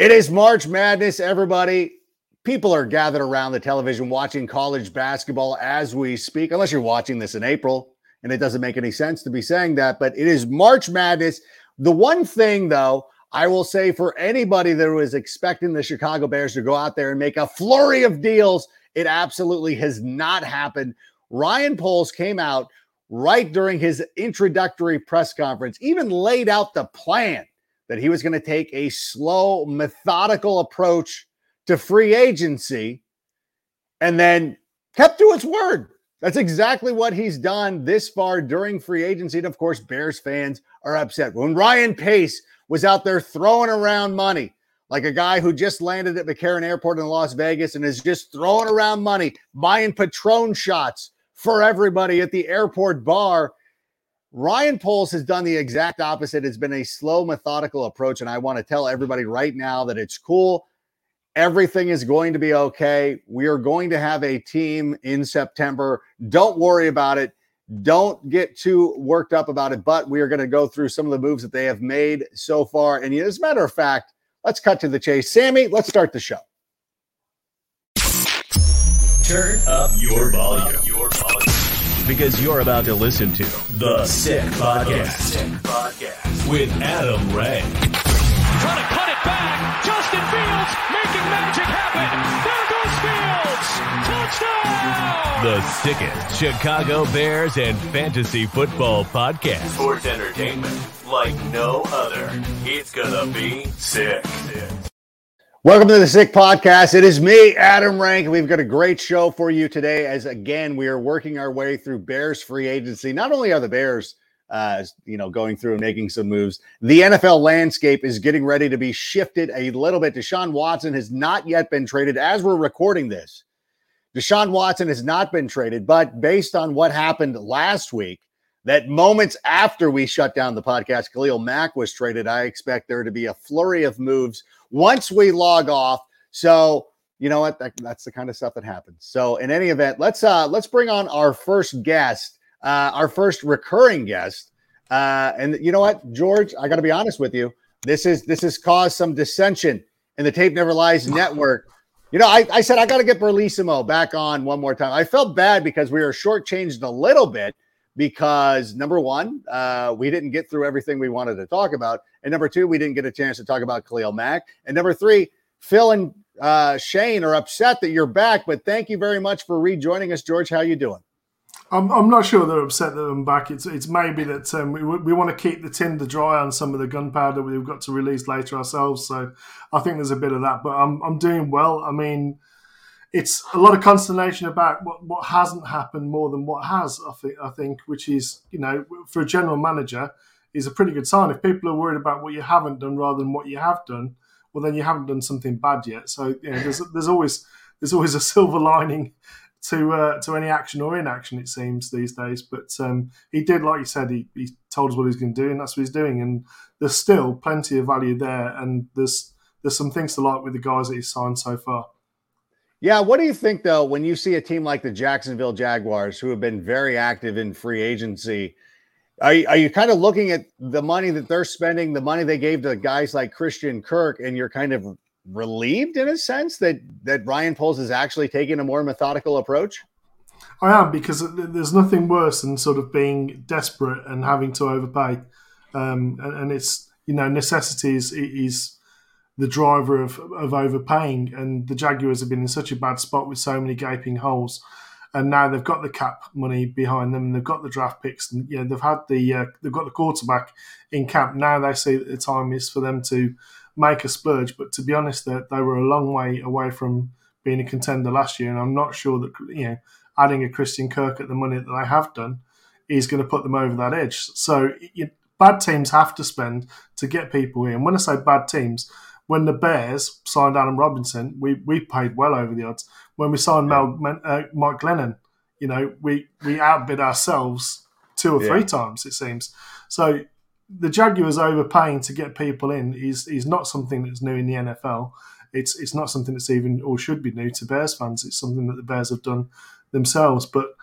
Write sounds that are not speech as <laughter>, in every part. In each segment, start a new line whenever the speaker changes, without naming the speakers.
It is March Madness, everybody. People are gathered around the television watching college basketball as we speak, unless you're watching this in April. And it doesn't make any sense to be saying that, but it is March Madness. The one thing, though, I will say for anybody that was expecting the Chicago Bears to go out there and make a flurry of deals, it absolutely has not happened. Ryan Poles came out right during his introductory press conference, even laid out the plan that he was going to take a slow, methodical approach to free agency and then kept to his word. That's exactly what he's done this far during free agency. And of course, Bears fans are upset. When Ryan Pace was out there throwing around money, like a guy who just landed at McCarran Airport in Las Vegas and is just throwing around money, buying Patron shots for everybody at the airport bar Ryan Poles has done the exact opposite. It's been a slow, methodical approach. And I want to tell everybody right now that it's cool. Everything is going to be okay. We are going to have a team in September. Don't worry about it. Don't get too worked up about it. But we are going to go through some of the moves that they have made so far. And as a matter of fact, let's cut to the chase. Sammy, let's start the show.
Turn up your volume. Your volume because you're about to listen to The Sick Podcast, Sick Podcast. with Adam Rank.
Trying to cut it back. Justin Fields making magic happen. There goes
The
Fields. Touchdown.
The sickest Chicago Bears and fantasy football podcast. Sports entertainment like no other. It's gonna be sick. sick.
Welcome to the Sick Podcast. It is me, Adam Rank. We've got a great show for you today. As again, we are working our way through Bears free agency. Not only are the Bears, uh, you know, going through and making some moves, the NFL landscape is getting ready to be shifted a little bit. Deshaun Watson has not yet been traded as we're recording this. Deshaun Watson has not been traded, but based on what happened last week, that moments after we shut down the podcast, Khalil Mack was traded. I expect there to be a flurry of moves once we log off. So you know what? That, that's the kind of stuff that happens. So in any event, let's uh let's bring on our first guest, uh, our first recurring guest. Uh, and you know what, George, I got to be honest with you. This is this has caused some dissension in the Tape Never Lies <laughs> network. You know, I, I said I got to get Bearlissimo back on one more time. I felt bad because we were shortchanged a little bit because number one, uh, we didn't get through everything we wanted to talk about, and number two, we didn't get a chance to talk about Khalil Mack, and number three, Phil and uh, Shane are upset that you're back. But thank you very much for rejoining us, George. How are you doing?
I'm, I'm not sure they're upset that I'm back. It's it's maybe that um, we, we want to keep the tinder dry on some of the gunpowder we've got to release later ourselves. So I think there's a bit of that. But I'm I'm doing well. I mean it's a lot of consternation about what, what hasn't happened more than what has. I think I think, which is you know for a general manager is a pretty good sign. If people are worried about what you haven't done rather than what you have done, well then you haven't done something bad yet. So you know, there's there's always there's always a <laughs> silver lining to uh, to any action or inaction. It seems these days, but um, he did, like you said, he, he told us what he's going to do, and that's what he's doing. And there's still plenty of value there, and there's there's some things to like with the guys that he's signed so far.
Yeah, what do you think though when you see a team like the Jacksonville Jaguars who have been very active in free agency? Are you, are you kind of looking at the money that they're spending, the money they gave to guys like Christian Kirk, and you're kind of relieved in a sense that that Ryan Poles is actually taking a more methodical approach?
I am because there's nothing worse than sort of being desperate and having to overpay, um, and, and, it's you know necessity is, is the driver of, of overpaying. And the Jaguars have been in such a bad spot with so many gaping holes. And now they've got the cap money behind them, they've got the draft picks, and you know, they've had the uh, they've got the quarterback in camp. Now they see that the time is for them to make a splurge. But to be honest, they, they were a long way away from being a contender last year, and I'm not sure that you know adding a Christian Kirk at the money that they have done is going to put them over that edge. So you, bad teams have to spend to get people in. When I say bad teams, when the Bears signed Allen Robinson, we, we paid well over the odds. When we signed Mel, uh, Mike Glennon, you know, we, we outbid ourselves two or three yeah. times, it seems. So the Jaguars overpaying to get people in is, is not something that's new in the NFL. It's it's not something that's even or should be new to Bears fans. It's something that the Bears have done themselves. But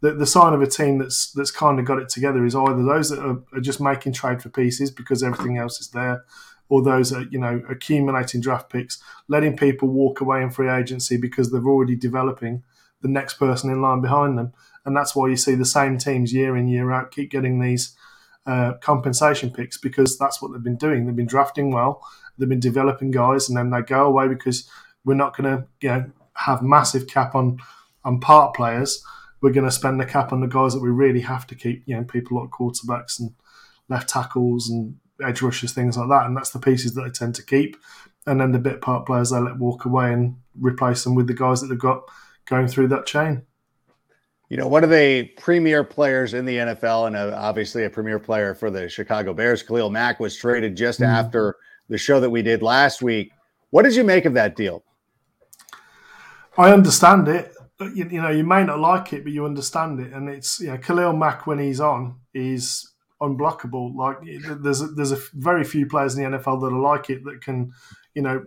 the, the sign of a team that's that's kind of got it together is either those that are, are just making trade for pieces because everything else is there, or those that you know accumulating draft picks, letting people walk away in free agency because they're already developing the next person in line behind them, and that's why you see the same teams year in year out keep getting these uh, compensation picks because that's what they've been doing. They've been drafting well, they've been developing guys, and then they go away because we're not going to you know have massive cap on on part players. We're going to spend the cap on the guys that we really have to keep. You know, people like quarterbacks and left tackles and edge rushers, things like that, and that's the pieces that they tend to keep. And then the bit part players they let walk away and replace them with the guys that they've got going through that chain.
You know, one of the premier players in the NFL and a, obviously a premier player for the Chicago Bears, Khalil Mack, was traded just mm. after the show that we did last week. What did you make of that deal?
I understand it. You, you, know, you may not like it, but you understand it. And it's, you know, Khalil Mack, when he's on, is unblockable. Like, there's a, there's a very few players in the NFL that are like it that can, you know,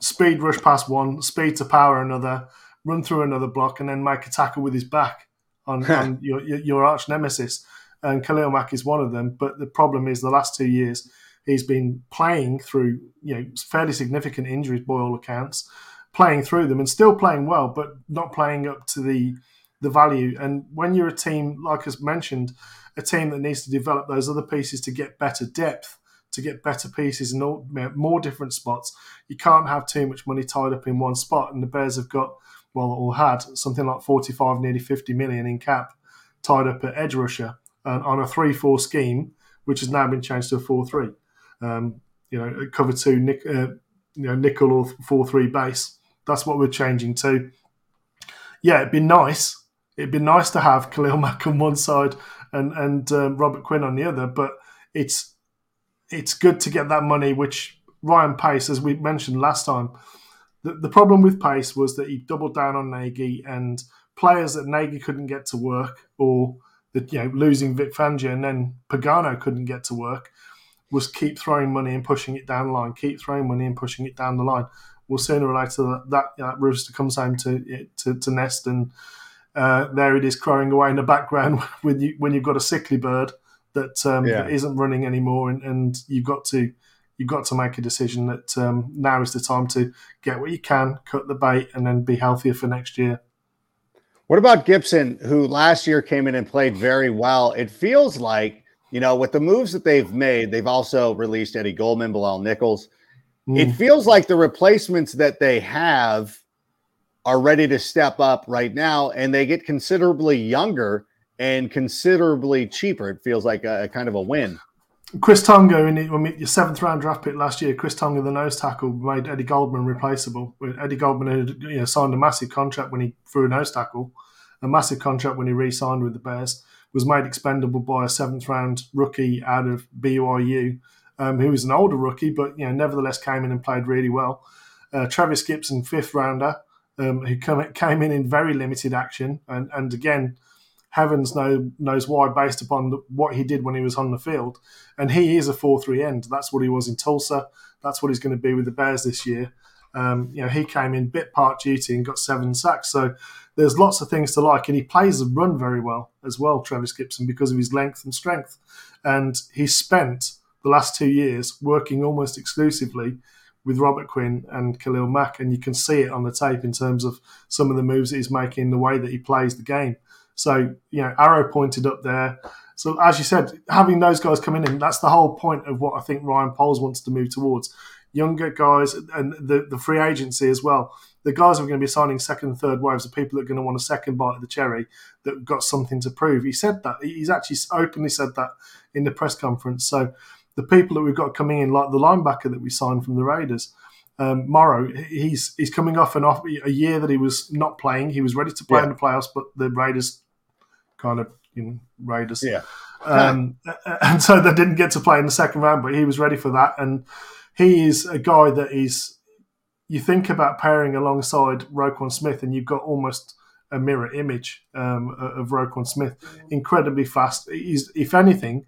speed rush past one, speed to power another, run through another block, and then make a tackle with his back on, <laughs> on your, your arch nemesis. And Khalil Mack is one of them. But the problem is the last two years he's been playing through you know fairly significant injuries by all accounts, playing through them and still playing well, but not playing up to the the value. And when you're a team like as mentioned, a team that needs to develop those other pieces to get better depth, to get better pieces in all, more different spots, you can't have too much money tied up in one spot. And the Bears have got well, or had something like 45, nearly 50 million in cap tied up at edge rusher uh, on a 3 4 scheme, which has now been changed to a 4 3. Um, you know, cover two, nick, uh, you know, nickel or 4 3 base. That's what we're changing to. Yeah, it'd be nice. It'd be nice to have Khalil Mack on one side and, and um, Robert Quinn on the other, but it's it's good to get that money, which Ryan Pace, as we mentioned last time, the, the problem with Pace was that he doubled down on Nagy and players that Nagy couldn't get to work or that you know losing Vic Fangio and then Pagano couldn't get to work was keep throwing money and pushing it down the line, keep throwing money and pushing it down the line. Well, sooner or later that that, that rooster comes home to to, to nest, and uh, there it is crowing away in the background <laughs> when you when you've got a sickly bird that, um, yeah. that isn't running anymore, and, and you've got to you've got to make a decision that um, now is the time to get what you can, cut the bait, and then be healthier for next year.
What about Gipson, who last year came in and played very well? It feels like, you know, with the moves that they've made, they've also released Eddie Goldman, Bilal Nichols. Mm. It feels like the replacements that they have are ready to step up right now, and they get considerably younger and considerably cheaper. It feels like a, a kind of a win.
Khyiris Tonga in the, your seventh round draft pick last year, Khyiris Tonga, the nose tackle, made Eddie Goldman replaceable. Eddie Goldman had you know, signed a massive contract when he threw a nose tackle, a massive contract when he re-signed with the Bears, was made expendable by a seventh round rookie out of BYU, um, who was an older rookie, but you know nevertheless came in and played really well. Uh, Trevis Gipson, fifth rounder, um, who come, came in in very limited action, and and again heavens know, knows why, based upon the, what he did when he was on the field. And he is a 4 3 end. That's what he was in Tulsa. That's what he's going to be with the Bears this year. Um, you know, he came in bit part duty and got seven sacks. So there's lots of things to like. And he plays the run very well as well, Trevis Gipson, because of his length and strength. And he spent the last two years working almost exclusively with Robert Quinn and Khalil Mack, and you can see it on the tape in terms of some of the moves that he's making, the way that he plays the game. So, you know, arrow pointed up there. So, as you said, having those guys coming in, that's the whole point of what I think Ryan Poles wants to move towards. Younger guys and the, the free agency as well. The guys who are going to be signing second and third waves are people that are going to want a second bite of the cherry that got something to prove. He said that. He's actually openly said that in the press conference. So, the people that we've got coming in, like the linebacker that we signed from the Raiders, um, Morrow, he's he's coming off and off a year that he was not playing. He was ready to play yeah. in the playoffs, but the Raiders kind of you know Raiders.
Yeah.
Um, <laughs> and so they didn't get to play in the second round, but he was ready for that. And he is a guy that is. You think about pairing alongside Roquan Smith, and you've got almost a mirror image um, of Roquan Smith. Incredibly fast. He's, if anything,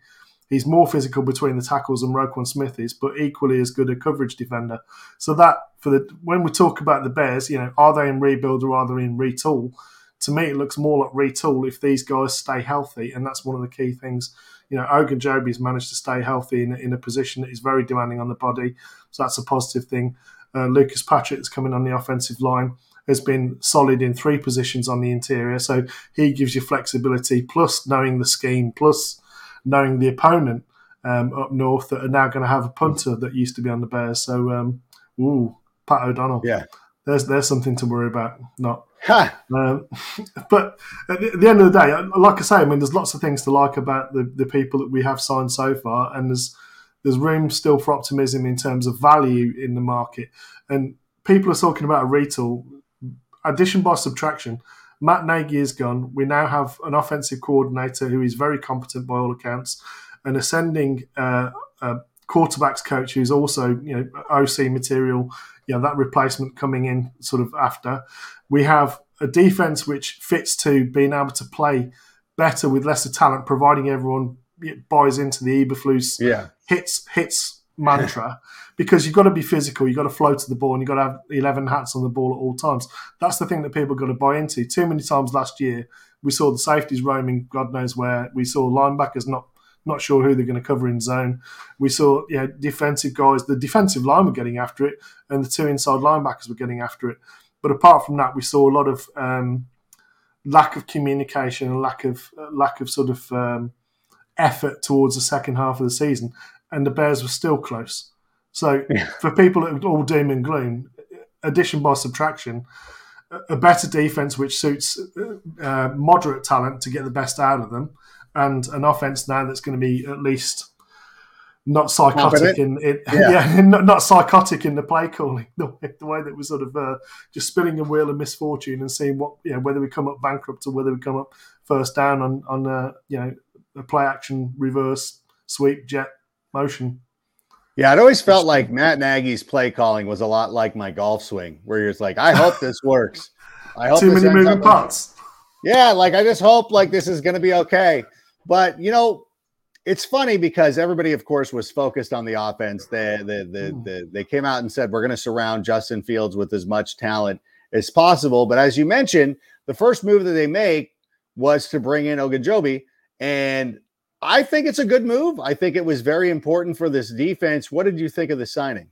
he's more physical between the tackles than Roquan Smith is, but equally as good a coverage defender. So that for the when we talk about the Bears, you know, are they in rebuild or are they in retool? To me, it looks more like retool if these guys stay healthy, and that's one of the key things. You know, Ogunjobi's managed to stay healthy in, in a position that is very demanding on the body, so that's a positive thing. Uh, Lucas Patrick coming on the offensive line has been solid in three positions on the interior, so he gives you flexibility. Plus, knowing the scheme, plus knowing the opponent um, up north that are now going to have a punter that used to be on the Bears. So, um, ooh, Pat O'Donnell.
Yeah,
there's there's something to worry about. Not. Um, <laughs> but at the, at the, end of the day, like I say, I mean, there's lots of things to like about the, the people that we have signed so far, and there's there's room still for optimism in terms of value in the market. And people are talking about a retool addition by subtraction. Matt Nagy is gone. We now have an offensive coordinator who is very competent by all accounts, an ascending uh, uh, quarterbacks coach who's also you know OC material. You know that replacement coming in sort of after. We have a defense which fits to being able to play better with lesser talent, providing everyone buys into the Eberflus
yeah.
hits hits mantra because you've got to be physical, you've got to flow to the ball, and you've got to have 11 hats on the ball at all times. That's the thing that people got to buy into. Too many times last year, we saw the safeties roaming God knows where. We saw linebackers not not sure who they're going to cover in zone. We saw know, defensive guys, the defensive line were getting after it, and the two inside linebackers were getting after it. But apart from that, we saw a lot of um, lack of communication and lack of uh, lack of sort of um, effort towards the second half of the season, and the Bears were still close. So yeah. for people that are all doom and gloom, addition by subtraction, a better defense which suits uh, moderate talent to get the best out of them, and an offense now that's going to be at least not psychotic in, <laughs> yeah, yeah not, not, psychotic in the play calling <laughs> the way, the way that we're sort of uh, just spinning a wheel of misfortune and seeing what you know whether we come up bankrupt or whether we come up first down on on uh, you know a play action reverse sweep jet motion.
Yeah, it always felt like Matt Nagy's play calling was a lot like my golf swing, where you're like, I hope this <laughs> works. I hope
too many moving parts.
Yeah, like I just hope like this is going to be okay. But you know, it's funny because everybody, of course, was focused on the offense. They they they, hmm. they, they came out and said we're going to surround Justin Fields with as much talent as possible. But as you mentioned, the first move that they make was to bring in Ogunjobi, and I think it's a good move. I think it was very important for this defense. What did you think of the signing?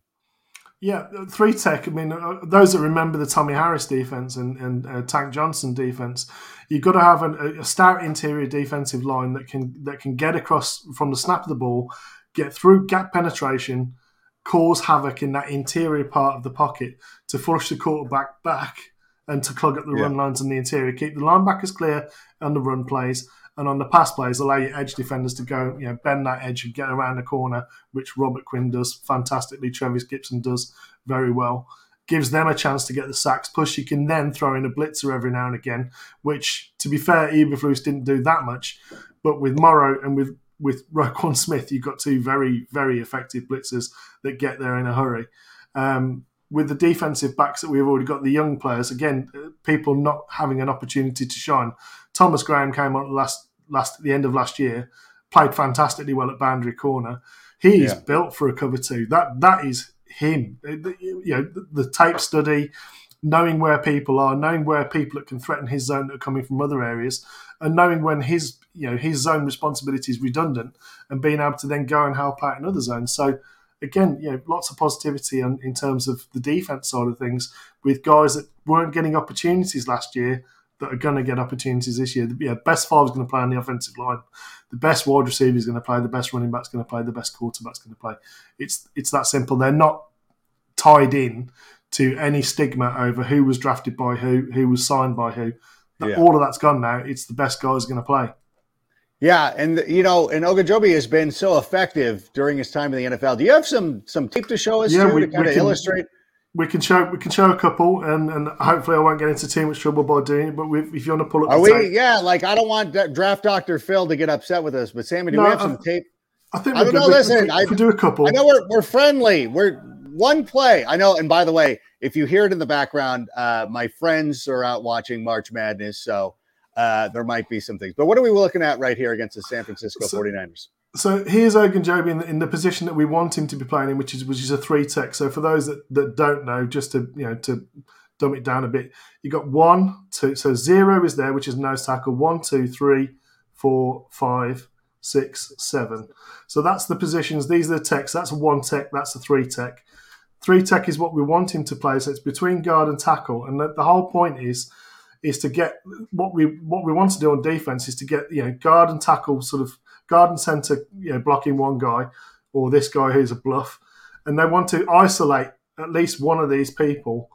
Yeah, three tech. I mean, uh, those that remember the Tommy Harris defense and, and uh, Tank Johnson defense, you've got to have an, a stout interior defensive line that can that can get across from the snap of the ball, get through gap penetration, cause havoc in that interior part of the pocket to force the quarterback back and to clog up the yeah. run lines in the interior, keep the linebackers clear and the run plays, and on the pass plays, allow your edge defenders to go, you know, bend that edge and get around the corner, which Robert Quinn does fantastically. Trevis Gipson does very well. Gives them a chance to get the sacks. Plus, you can then throw in a blitzer every now and again, which, to be fair, Eberflus didn't do that much. But with Morrow and with with <laughs> Roquan Smith, you've got two very, very effective blitzers that get there in a hurry. Um, with the defensive backs that we've already got, the young players, again, uh, people not having an opportunity to shine. Thomas Graham came on last last at the end of last year, played fantastically well at boundary corner. He is yeah. built for a cover two. That that is him. You know, the, the tape study, knowing where people are, knowing where people that can threaten his zone that are coming from other areas, and knowing when his you know his zone responsibility is redundant, and being able to then go and help out in other zones. So again, you know, lots of positivity in terms of the defense side of things with guys that weren't getting opportunities last year that are going to get opportunities this year. The yeah, best five is going to play on the offensive line. The best wide receiver is going to play. The best running back is going to play. The best quarterback is going to play. It's it's that simple. They're not tied in to any stigma over who was drafted by who, who was signed by who. Yeah. All of that's gone now. It's the best guys going to play.
Yeah, and you know, and Ogunjobi has been so effective during his time in the NFL. Do you have some some tape to show us yeah, we, to kind of illustrate?
We can show we can show a couple, and and hopefully I won't get into too much trouble by doing it. But if you want to pull up,
are we? Tape, yeah, like I don't want Draft Doctor Phil to get upset with us, but Sammy, do no, we have some tape?
I think
I don't know. Listen, I-
could do a couple.
I know we're we're friendly. We're one play. I know. And by the way, if you hear it in the background, uh, my friends are out watching March Madness, so uh, there might be some things. But what are we looking at right here against the San Francisco
So-
49ers?
So here's Ogunjobi in the, in the position that we want him to be playing in, which is which is a three tech. So for those that, that don't know, just to you know to dumb it down a bit, you got one, two. So zero is there, which is nose tackle. One, two, three, four, five, six, seven. So that's the positions. These are the techs. That's a one tech. That's a three tech. Three tech is what we want him to play. So it's between guard and tackle, and the, the whole point is is to get what we what we want to do on defense is to get you know guard and tackle sort of guard and center you know blocking one guy or this guy who's a bluff, and they want to isolate at least one of these people.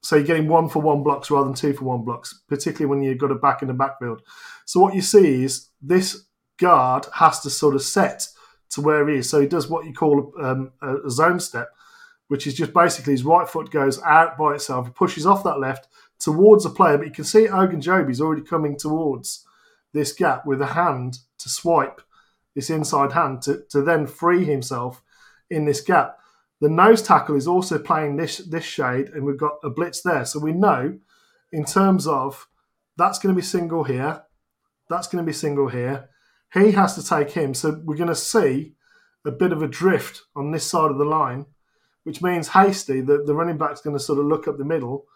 So you're getting one for one blocks rather than two for one blocks, particularly when you've got a back in the backfield. So what you see is this guard has to sort of set to where he is. So he does what you call um, a, a zone step, which is just basically his right foot goes out by itself, pushes off that left towards a player, but you can see Ogunjobi's already coming towards this gap with a hand to swipe this inside hand to, to then free himself in this gap. The nose tackle is also playing this this shade, and we've got a blitz there. So we know in terms of that's going to be single here, that's going to be single here. He has to take him. So we're going to see a bit of a drift on this side of the line, which means Hasty, the, the running back's going to sort of look up the middle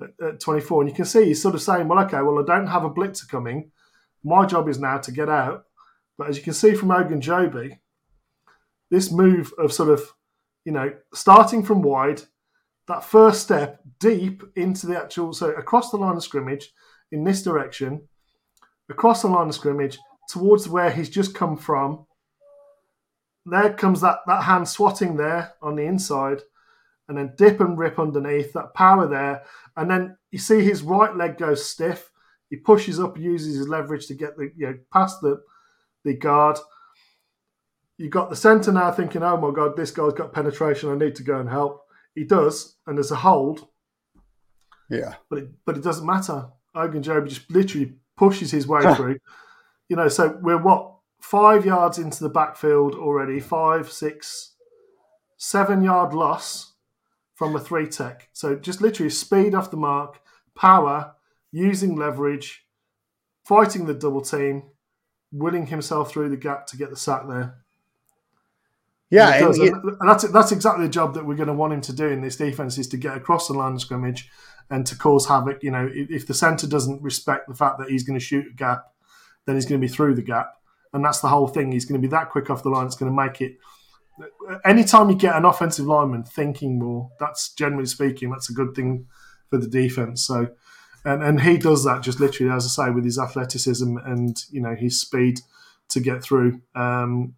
at, at 24. And you can see he's sort of saying, well, okay, well, I don't have a blitzer coming. My job is now to get out. But as you can see from Ogunjobi, this move of sort of, you know, starting from wide, that first step deep into the actual, so across the line of scrimmage in this direction, across the line of scrimmage towards where he's just come from. There comes that, that hand swatting there on the inside, and then dip and rip underneath, that power there. And then you see his right leg goes stiff. He pushes up, uses his leverage to get the you know past the the guard. You got the centre now thinking, oh my god, this guy's got penetration. I need to go and help. He does, and there's a hold,
Yeah.
but it, but it doesn't matter. Ogunjobi just literally pushes his way <laughs> through. You know, so we're what five yards into the backfield already, five, six, seven yard loss from a three tech. So just literally speed off the mark, power, using leverage, fighting the double team, winning himself through the gap to get the sack there.
Yeah.
And,
and
and that's that's exactly the job that we're going to want him to do in this defense is to get across the line of scrimmage and to cause havoc. You know, if, if the center doesn't respect the fact that he's going to shoot a gap, then he's going to be through the gap, and that's the whole thing. He's going to be that quick off the line. It's going to make it. Anytime you get an offensive lineman thinking more, that's generally speaking, that's a good thing for the defense. So, and and he does that just literally, as I say, with his athleticism and you know his speed to get through. Um,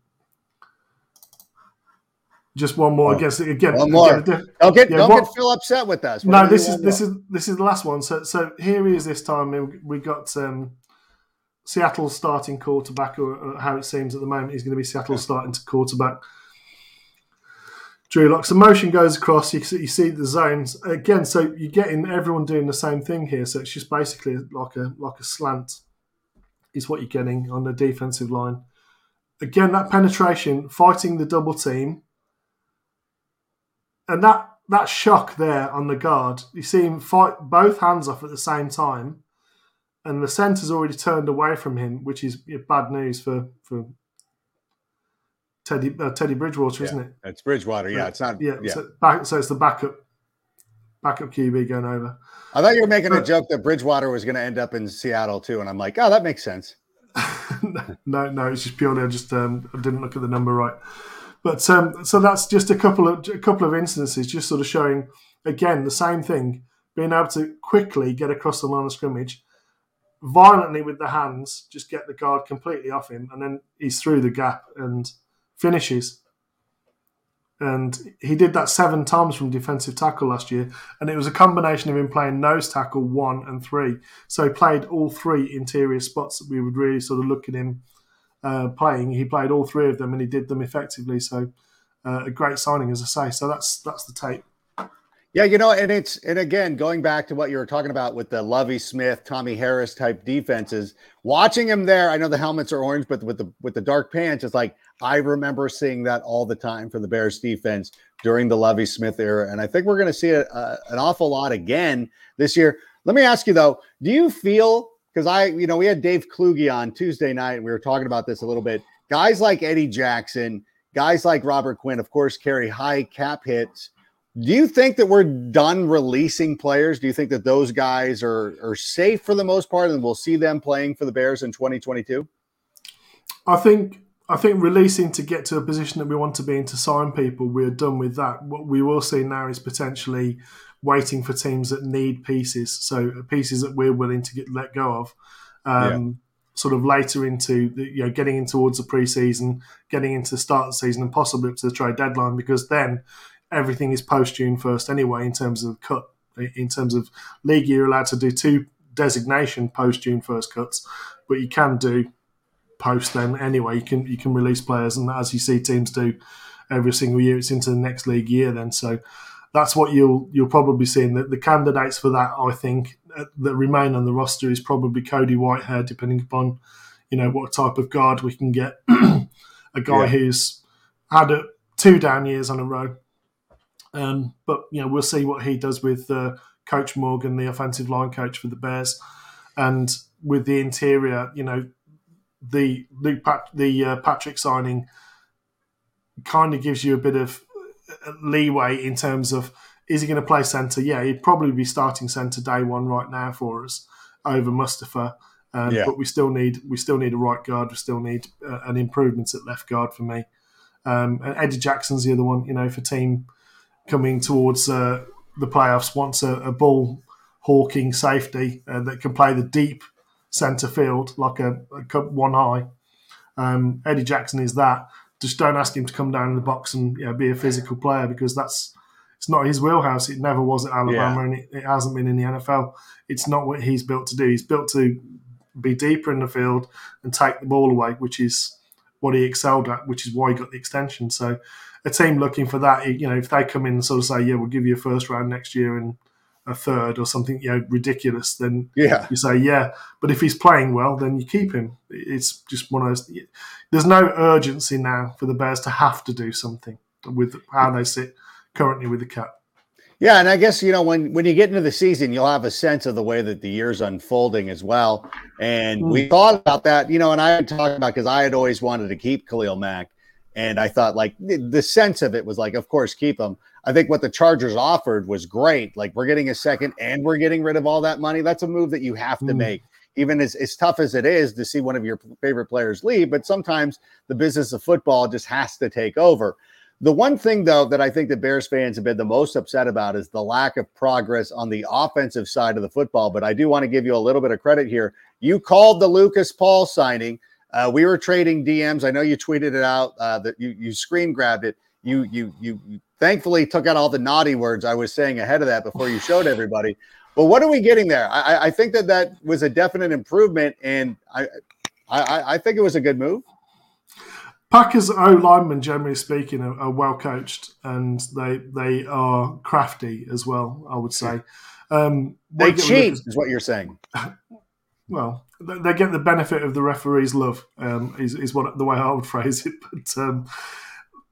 just one more
Oh,
against again.
one more.
again,
don't get
Yeah,
don't
what-
get Phil upset with us. We're
no, this is this
more.
is this is the last one. So so here he is this time. We, we got um, Seattle's starting quarterback, or, or how it seems at the moment, he's going to be Seattle's starting to quarterback. Drew Locks. The motion goes across. You, see- you see the zones again. So you're getting everyone doing the same thing here. So it's just basically like a like a slant is what you're getting on the defensive line. Again, that penetration, fighting the double team, and that that shock there on the guard. You see him fight both hands off at the same time, and the centre's already turned away from him, which is bad news for for Teddy uh, Teddy Bridgewater, isn't it?
It's Bridgewater. Yeah, it's not.
Yeah.
Yeah.
So, back, so it's the backup backup QB going over.
I thought you were making a joke that Bridgewater was going to end up in Seattle too, and I'm like, oh, that makes sense. <laughs>
no, no, it's just purely I just um, I didn't look at the number right. But um, so that's just a couple of a couple of instances, just sort of showing again the same thing, being able to quickly get across the line of scrimmage, violently with the hands, just get the guard completely off him, and then he's through the gap and finishes. And he did that seven times from defensive tackle last year, and it was a combination of him playing nose tackle one and three. So he played all three interior spots that we would really sort of look at him uh, playing. He played all three of them, and he did them effectively. So uh, a great signing, as I say. So that's that's the tape.
Yeah, you know, and it's and again going back to what you were talking about with the Lovie Smith, Tommy Harris type defenses. Watching him there, I know the helmets are orange, but with the with the dark pants, it's like I remember seeing that all the time for the Bears defense during the Lovie Smith era. And I think we're going to see a, a, an awful lot again this year. Let me ask you though, do you feel because I, you know, we had Dave Kluge on Tuesday night and we were talking about this a little bit. Guys like Eddie Jackson, guys like Robert Quinn, of course, carry high cap hits. Do you think that we're done releasing players? Do you think that those guys are are safe for the most part and we'll see them playing for the Bears in 2022?
I think I think releasing to get to a position that we want to be in to sign people, we're done with that. What we will see now is potentially waiting for teams that need pieces, so pieces that we're willing to get let go of. Um, yeah. Sort of later into the, you know getting in towards the preseason, getting into the start of the season, and possibly up to the trade deadline, because then everything is post June first anyway in terms of cut. In terms of league, you're allowed to do two designation post June first cuts, but you can do post then anyway. You can you can release players, and as you see teams do every single year, it's into the next league year then. So that's what you'll you'll probably see. The, the candidates for that, I think, uh, that remain on the roster is probably Cody Whitehair, depending upon you know what type of guard we can get. <clears throat> a guy yeah. who's had a, two down years on a row, um, but you know we'll see what he does with uh, Coach Morgan, the offensive line coach for the Bears, and with the interior. You know, the Luke Pat- the uh, Patrick signing kind of gives you a bit of leeway in terms of is he going to play centre? Yeah, he'd probably be starting centre day one right now for us over Mustipher. Um, yeah. But we still need we still need a right guard. We still need uh, an improvement at left guard for me. Um, and Eddie Jackson's the other one. You know, for team coming towards uh, the playoffs, wants a, a ball hawking safety uh, that can play the deep centre field like a, a one high. Um, Eddie Jackson is that just don't ask him to come down in the box and you know, be a physical player because that's it's not his wheelhouse. It never was at Alabama, yeah. and it, it, hasn't been in the NFL. It's not what he's built to do. He's built to be deeper in the field and take the ball away, which is what he excelled at, which is why he got the extension. So, a team looking for that, you know, if they come in and sort of say, "Yeah, we'll give you a first round next year," and a third or something you know ridiculous, then
yeah,
you say yeah. But if he's playing well, then you keep him. It's just one of those. There's no urgency now for the Bears to have to do something with how they sit currently with the cap.
Yeah, and I guess you know when when you get into the season, you'll have a sense of the way that the year's unfolding as well. And mm. we thought about that, you know, and I had talked about because I had always wanted to keep Khalil Mack, and I thought like the, the sense of it was like, of course, keep him. I think what the Chargers offered was great. Like we're getting a second and we're getting rid of all that money. That's a move that you have to mm. make. Even as, as tough as it is to see one of your favorite players leave, but sometimes the business of football just has to take over. The one thing, though, that I think the Bears fans have been the most upset about is the lack of progress on the offensive side of the football. But I do want to give you a little bit of credit here. You called the Lucas Paul signing. Uh, we were trading DMs. I know you tweeted it out. Uh, that you you screen grabbed it. You you you, thankfully took out all the naughty words I was saying ahead of that before you showed everybody. But what are we getting there? I, I think that that was a definite improvement, and I, I, I think it was a good move.
Packers O linemen, generally speaking, are, are, well coached and they they are crafty as well. I would say
um, they cheat, is what you're saying. <laughs>
Well, they get the benefit of the referee's love. Um, is is what the way I would phrase it. But um,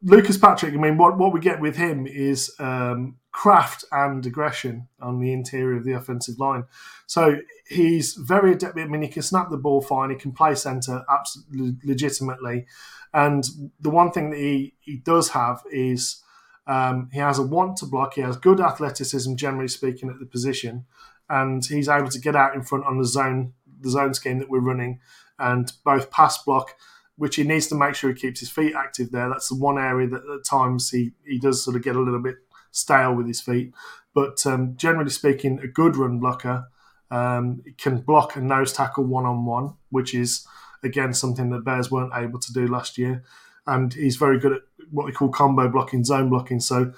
Lucas Patrick, I mean, what, what we get with him is um, craft and aggression on the interior of the offensive line. So he's very adept. I mean, he can snap the ball fine. He can play centre absolutely legitimately. And the one thing that he, he does have is um, he has a want to block. He has good athleticism, generally speaking, at the position, and he's able to get out in front on the zone the zone scheme that we're running, and both pass block which he needs to make sure he keeps his feet active there. That's the one area that at times he, he does sort of get a little bit stale with his feet. But um, generally speaking, a good run blocker um, can block a nose tackle one on one, which is again something that Bears weren't able to do last year. And he's very good at what we call combo blocking, zone blocking. So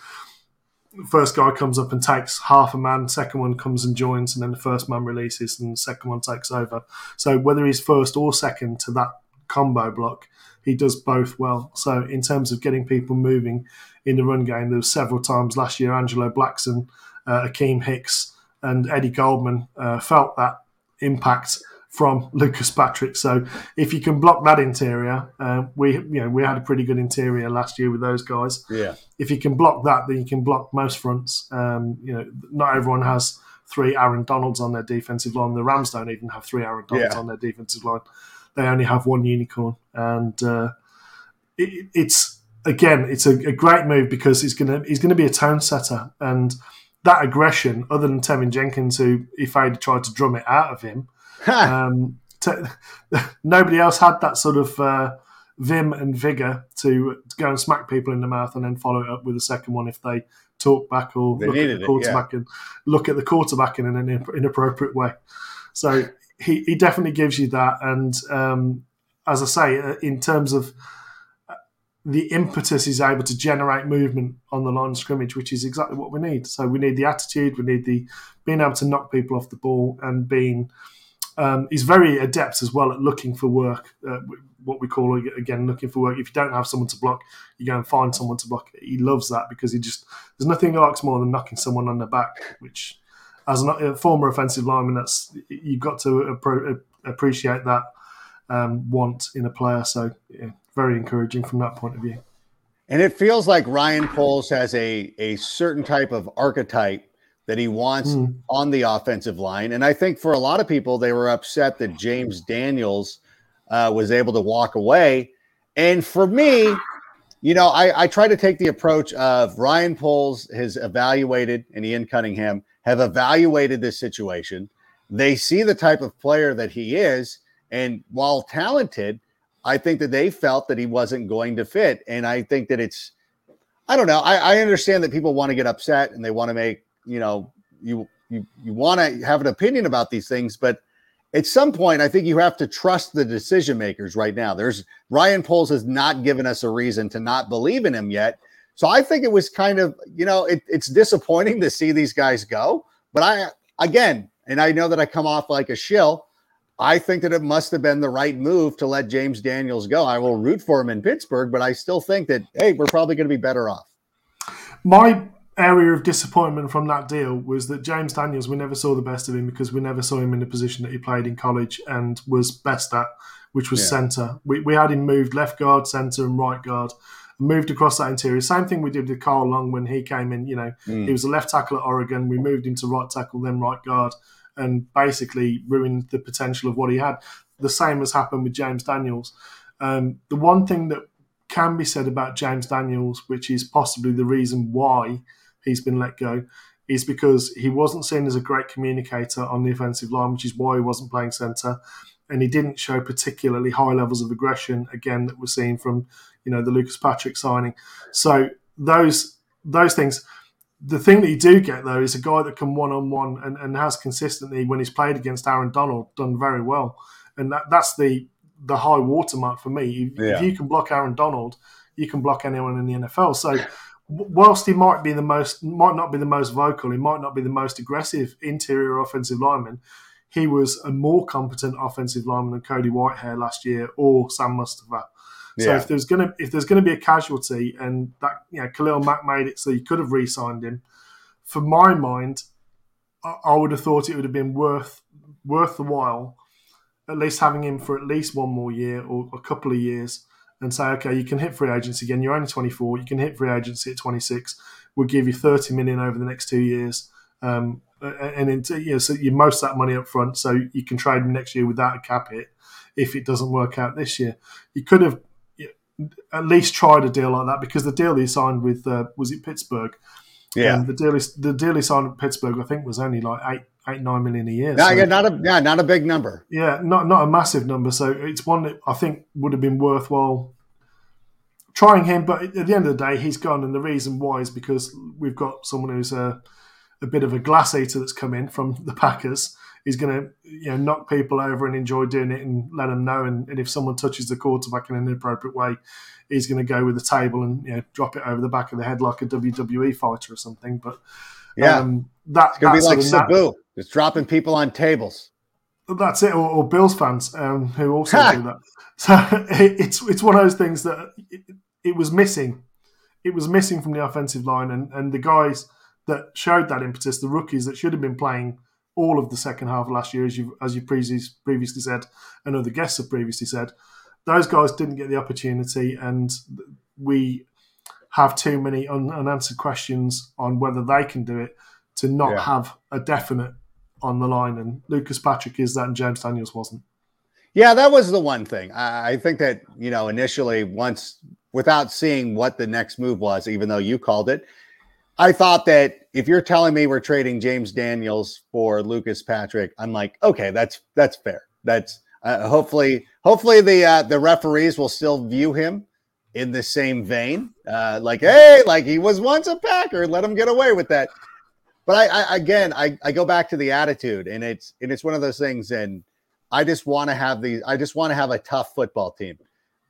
first guy comes up and takes half a man, second one comes and joins, and then the first man releases, and the second one takes over. So whether he's first or second to that combo block. He does both well. So in terms of getting people moving in the run game, there were several times last year Angelo Blackson, uh, Akiem Hicks, and Eddie Goldman uh, felt that impact from <laughs> Lucas Patrick. So if you can block that interior, uh, we you know we had a pretty good interior last year with those guys.
Yeah.
If you can block that, then you can block most fronts. Um, you know, not everyone has three Aaron Donalds on their defensive line. The Rams don't even have three Aaron Donalds
Yeah.
on their defensive line. They only have one unicorn, and uh, it, it's again, it's a, a great move because he's gonna he's gonna be a tone setter, and that aggression, other than Teven Jenkins, who if I'd tried to drum it out of him, <laughs> um, to, <laughs> nobody else had that sort of uh, vim and vigor to, to go and smack people in the mouth and then follow it up with a second one if they talk back or
They
look at the
it,
quarterback and look at the quarterback in an in- inappropriate way. So he, he definitely gives you that. And um, as I say, uh, in terms of uh, the impetus he's able to generate movement on the line of scrimmage, which is exactly what we need. So we need the attitude, we need the being able to knock people off the ball, and being um, he's very adept as well at looking for work. Uh, what we call again looking for work. If you don't have someone to block, you go and find someone to block. He loves that because he just there's nothing he likes more than knocking someone on the back. Which, as a former offensive lineman, that's you've got to appro- appreciate that um, want in a player. So yeah, very encouraging from that point of view.
And it feels like Ryan Poles has a a certain type of archetype that he wants
Mm.
on the offensive line. And I think for a lot of people, they were upset that James Daniels uh, was able to walk away. And for me, you know, I, I try to take the approach of Ryan Poles has evaluated and Ian Cunningham have evaluated this situation. They see the type of player that he is. And while talented, I think that they felt that he wasn't going to fit. And I think that it's, I don't know. I, I understand that people want to get upset and they want to make, you know, you you you want to have an opinion about these things, but at some point, I think you have to trust the decision makers right now. There's Ryan Poles has not given us a reason to not believe in him yet. So I think it was kind of, you know, it, it's disappointing to see these guys go. But I, again, and I know that I come off like a shill. I think that it must have been the right move to let James Daniels go. I will root for him in Pittsburgh, but I still think that, hey, we're probably going to be better off.
My area of disappointment from that deal was that James Daniels, we never saw the best of him because we never saw him in the position that he played in college and was best at, which was
Yeah.
centre. We, we had him moved left guard, centre, and right guard. Moved across that interior. Same thing we did with Kyle Long when he came in. You know,
Mm.
he was a left tackle at Oregon. We moved him to right tackle, then right guard, and basically ruined the potential of what he had. The same has happened with James Daniels. Um, the one thing that can be said about James Daniels, which is possibly the reason why he's been let go, is because he wasn't seen as a great communicator on the offensive line, which is why he wasn't playing centre. And he didn't show particularly high levels of aggression, again, that we're seeing from, you know, the Lucas Patrick signing. So those those things. The thing that you do get though is a guy that can one on one and and has consistently when he's played against Aaron Donald done very well, and that that's the the high watermark for me. If,
Yeah.
if you can block Aaron Donald, you can block anyone in the NFL. So whilst he might be the most, might not be the most vocal, he might not be the most aggressive interior offensive lineman. He was a more competent offensive lineman than Cody Whitehair last year or Sam Mustipher. So
Yeah.
if there's gonna if there's gonna be a casualty, and that you know Khalil Mack made it so you could have re-signed him. For my mind, I, I would have thought it would have been worth worth the while, at least having him for at least one more year or a couple of years, and say, okay, you can hit free agency again. You're only 24. You can hit free agency at 26. We'll give you 30 million over the next two years. Um, and into, you know, so you most that money up front, so you can trade him next year without a cap hit if it doesn't work out this year. You could have at least tried a deal like that because the deal he signed with uh, was it Pittsburgh.
Yeah.
Um, the deal he, the deal he signed at Pittsburgh, I think, was only like eight eight nine million a year.
No,
So-
yeah, not a yeah, not a big number.
yeah, not not a massive number. So it's one that I think would have been worthwhile trying him. But at the end of the day, he's gone, and the reason why is because we've got someone who's a, a bit of a glass eater that's come in from the Packers. He's going to you know knock people over and enjoy doing it, and let them know. And, and if someone touches the quarterback in an inappropriate way, he's going to go with the table and you know drop it over the back of the head like a WWE fighter or something. But
Yeah.
um, that,
It's gonna be like Sabu, just dropping people on tables.
That's it, or, or Bills fans um, who also do that. <laughs> So it, it's it's one of those things that it, it was missing. It was missing from the offensive line, and, and the guys that showed that impetus, the rookies that should have been playing all of the second half of last year, as you as you previously said, and other guests have previously said, those guys didn't get the opportunity, and we have too many un- unanswered questions on whether they can do it to not
Yeah.
have a definite on the line. And Lucas Patrick is that, and James Daniels wasn't.
Yeah, that was the one thing. I, I think that, you know, initially, once without seeing what the next move was, even though you called it, I thought that if you're telling me we're trading James Daniels for Lucas Patrick, I'm like, okay, that's that's fair. That's uh, hopefully hopefully the uh, the referees will still view him in the same vein, uh, like hey, like he was once a Packer, let him get away with that. But I, I again, I, I go back to the attitude, and it's and it's one of those things, and I just want to have these. I just want to have a tough football team.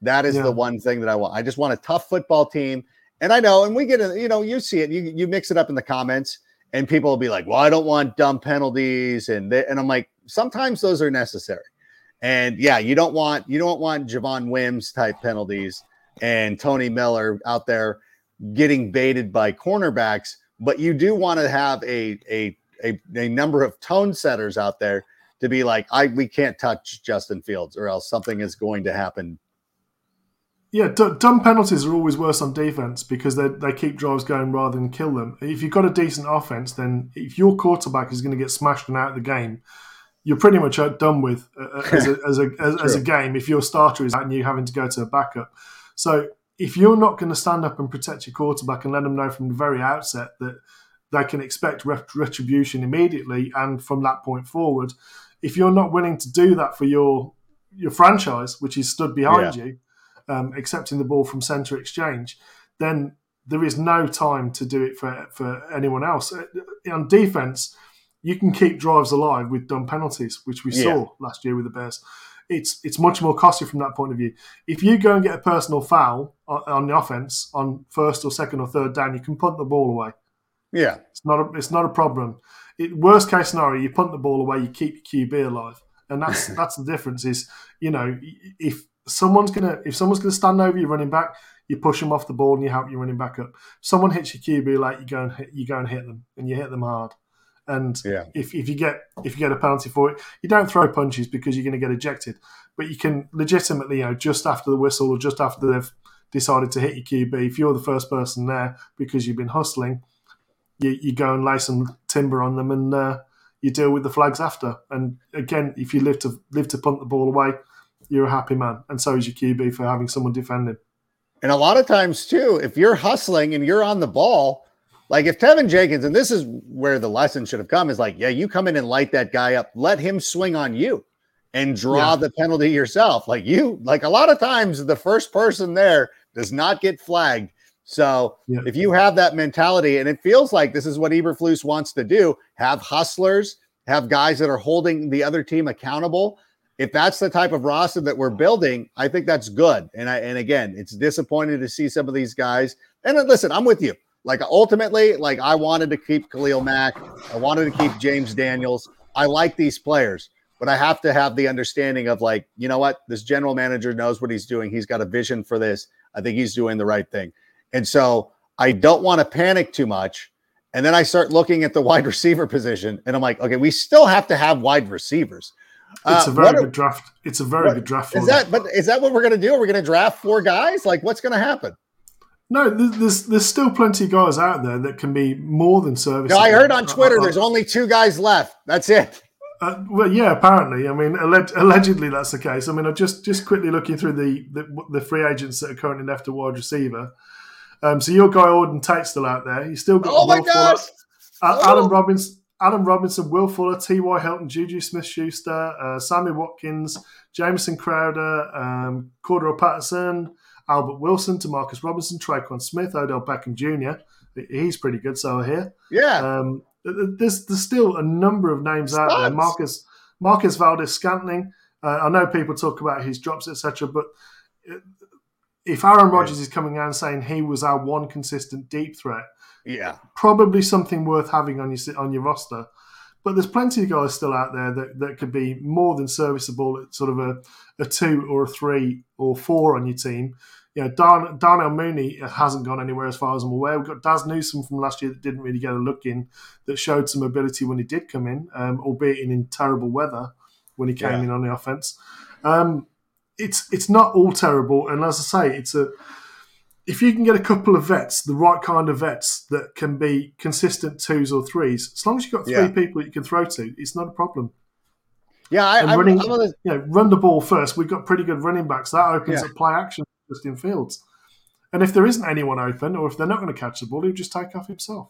That is
Yeah.
the one thing that I want. I just want a tough football team. And I know, and we get, it, you know, you see it. You you mix it up in the comments, and people will be like, "Well, I don't want dumb penalties," and they, and I'm like, sometimes those are necessary. And yeah, you don't want you don't want Javon Wims type penalties and Tony Miller out there getting baited by cornerbacks, but you do want to have a a a, a number of tone setters out there to be like, I we can't touch Justin Fields or else something is going to happen.
Yeah, d- dumb penalties are always worse on defense because they, they keep drives going rather than kill them. If you've got a decent offense, then if your quarterback is going to get smashed and out of the game, you're pretty much done with uh, as, a, as, a, <laughs> as, as a game if your starter is out and you're having to go to a backup. So if you're not going to stand up and protect your quarterback and let them know from the very outset that they can expect ret- retribution immediately and from that point forward, if you're not willing to do that for your your franchise, which is stood behind you, um, accepting the ball from centre exchange, then there is no time to do it for for anyone else. Uh, On defense, you can keep drives alive with dumb penalties, which we
Yeah.
saw last year with the Bears. It's it's much more costly from that point of view. If you go and get a personal foul on, on the offense on first or second or third down, you can punt the ball away.
Yeah,
It's not a, it's not a problem. It, worst case scenario, you punt the ball away, you keep your QB alive, and that's <laughs> that's the difference. Is you know if someone's gonna if someone's gonna stand over your running back, you push them off the ball and you help your running back up. Someone hits your QB like you go and hit, you go and hit them, and you hit them hard. And
Yeah.
if, if you get if you get a penalty for it, you don't throw punches because you're going to get ejected. But you can legitimately, you know, just after the whistle or just after they've decided to hit your QB, if you're the first person there because you've been hustling, you, you go and lay some timber on them and uh, you deal with the flags after. And again, if you live to live to punt the ball away, you're a happy man, and so is your QB for having someone defend him.
And a lot of times too, if you're hustling and you're on the ball, like if Teven Jenkins, and this is where the lesson should have come, is like, yeah, you come in and light that guy up, let him swing on you and draw
Yeah.
the penalty yourself. Like you, like a lot of times the first person there does not get flagged. So
Yeah.
if you have that mentality, and it feels like this is what Eberflus wants to do, have hustlers, have guys that are holding the other team accountable. If that's the type of roster that we're building, I think that's good. And I and again, it's disappointing to see some of these guys. And listen, I'm with you. Like ultimately, like I wanted to keep Khalil Mack, I wanted to keep James Daniels. I like these players, but I have to have the understanding of like, you know what, this general manager knows what he's doing. He's got a vision for this. I think he's doing the right thing. And so I don't want to panic too much. And then I start looking at the <laughs> wide receiver position, and I'm like, okay, we still have to have wide receivers.
It's
Uh,
a very
are-
good draft. It's a very
what-
good draft.
Is
them.
that but is that what we're gonna do? Are We're gonna draft four guys? Like what's gonna happen?
No, there's there's still plenty of guys out there that can be more than
No,
serviceable.
I heard on Twitter
Uh, uh,
there's only two guys left. That's it.
Uh, well, yeah, apparently. I mean, alleg- allegedly that's the case. I mean, I'm just just quickly looking through the, the the free agents that are currently left at wide receiver. Um, so your guy Auden Tate's still out there. He's still got
Oh my gosh.
A-
Oh.
Adam Robinson, Adam Robinson, Will Fuller, T.Y. Hilton, Juju Smith-Schuster, uh, Sammy Watkins, Jamison Crowder, um, Cordero Patterson, Albert Wilson, Demarcus Robinson, Tre'Quan Smith, Odell Beckham Jr. He's pretty good, so here.
Yeah.
Um, th- th- there's there's still a number of names out there. Marcus Marquez Valdes-Scantling. Uh, I know people talk about his drops, etc. But uh, if Aaron Rodgers is coming out and saying he was our one consistent deep threat,
yeah.
probably something worth having on your on your roster. But there's plenty of guys still out there that, that could be more than serviceable at sort of a, a two or a three or four on your team. you know, Darn, Darnell Mooney hasn't gone anywhere as far as I'm aware. We've got Dazz Newsome from last year that didn't really get a look in, that showed some ability when he did come in, um, albeit in, in terrible weather when he came
Yeah.
in on the offense. Um, it's it's not all terrible, and as I say, it's a if you can get a couple of vets, the right kind of vets that can be consistent twos or threes, as long as you've got three
Yeah.
people you can throw to, it's not a problem.
Yeah, I, I'm,
running,
I'm the-
you know, run the ball first. We've got pretty good running backs. That opens
Yeah.
up play action Justin Fields. And if there isn't anyone open, or if they're not going to catch the ball, he'll just take off himself.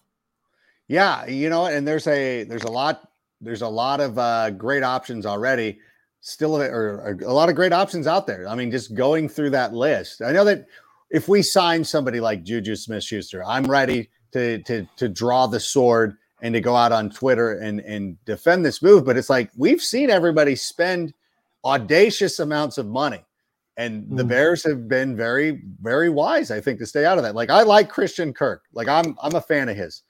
Yeah, you know, and there's a there's a lot there's a lot of uh, great options already. Still, or, or a lot of great options out there. I mean, just going through that list. I know that if we sign somebody like Juju Smith-Schuster, I'm ready to to to draw the sword and to go out on Twitter and and defend this move. But it's like we've seen everybody spend audacious amounts of money. And the
Mm.
Bears have been very, very wise, I think, to stay out of that. Like I like Christian Kirk. Like I'm I'm a fan of his.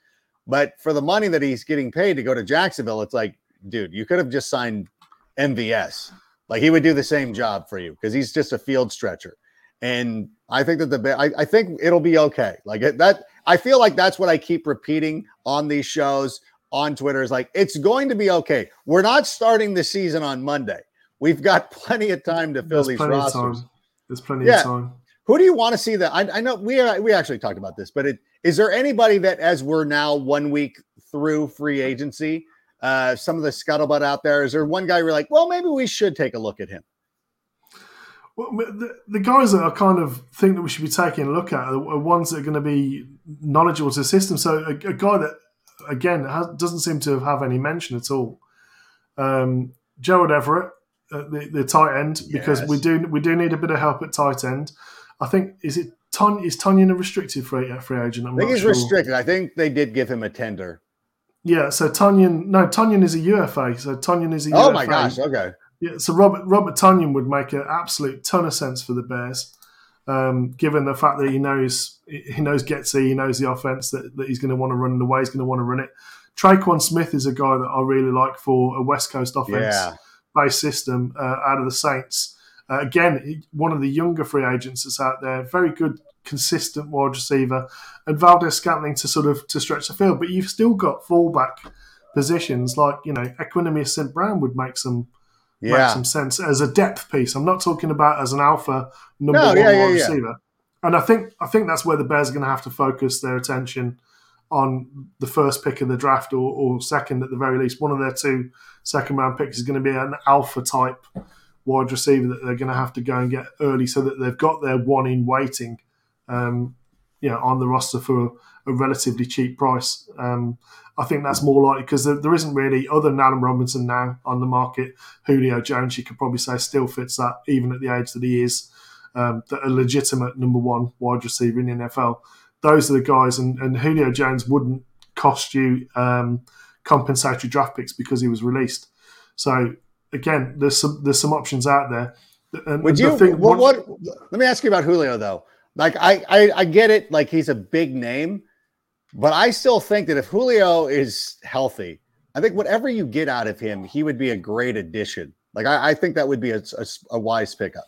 But for the money that he's getting paid to go to Jacksonville, it's like, dude, you could have just signed MVS. Like he would do the same job for you because he's just a field stretcher. And I think that the I, I think it'll be okay. Like it- that, I feel like that's what I keep repeating on these shows on Twitter is like it's going to be okay. We're not starting the season on Monday. We've got <laughs> plenty of time to fill
There's
these rosters.
There's plenty
Yeah.
of time.
Who do you want to see that? I, I know we uh, we actually talked about this, but it, is there anybody that, as we're now one week through free agency, uh, some of the scuttlebutt out there, is there one guy you're like, well, maybe we should take a look at him?
Well, the, the guys that I kind of think that we should be taking a look at are, ones that are going to be knowledgeable to the system. So a, a guy that, again, has, doesn't seem to have any mention at all. Um, Gerald Everett, uh, the, the tight end, because we do we do need a bit of help at tight end. I think is it Ton is Tonyan a restricted free free agent? I'm
I think he's
sure.
restricted. I think they did give him a tender.
Yeah, so Tonyan, no, Tonyan is a UFA. So Tonyan is a
Oh
UFA.
my gosh! Okay,
Yeah, so Robert Robert Tonyan would make an absolute ton of sense for the Bears, um, given the fact that he knows he knows Getsy, he knows the offense that, that he's going to want to run the way he's going to want to run it. Tre'Quan Smith is a guy that I really like for a West Coast offense
yeah,
based system uh, out of the Saints. Uh, again, one of the younger free agents that's out there, very good, consistent wide receiver, and Valdes-Scantling to sort of to stretch the field. But you've still got fullback positions like you know Equanimeous St Brown would make some make some sense as a depth piece. I'm not talking about as an alpha number
No,
one
yeah, yeah,
wide
yeah.
receiver. And I think I think that's where the Bears are going to have to focus their attention on the first pick of the draft or, or second at the very least. One of their two second round picks is going to be an alpha type wide receiver that they're going to have to go and get early so that they've got their one in waiting, um, you know, on the roster for a relatively cheap price. Um, I think that's more likely because there, there isn't really other than Adam Robinson now on the market. Julio Jones, you could probably say, still fits that even at the age that he is. Um, that a legitimate number one wide receiver in the NFL. Those are the guys, and, and Julio Jones wouldn't cost you um, compensatory draft picks because he was released. So again, there's some there's some options out there. And
Would you?
thing- one-
what? Let me ask you about Julio though. Like I, I, I get it. Like he's a big name, but I still think that if Julio is healthy, I think whatever you get out of him, he would be a great addition. Like I, I think that would be a, a, a wise pickup.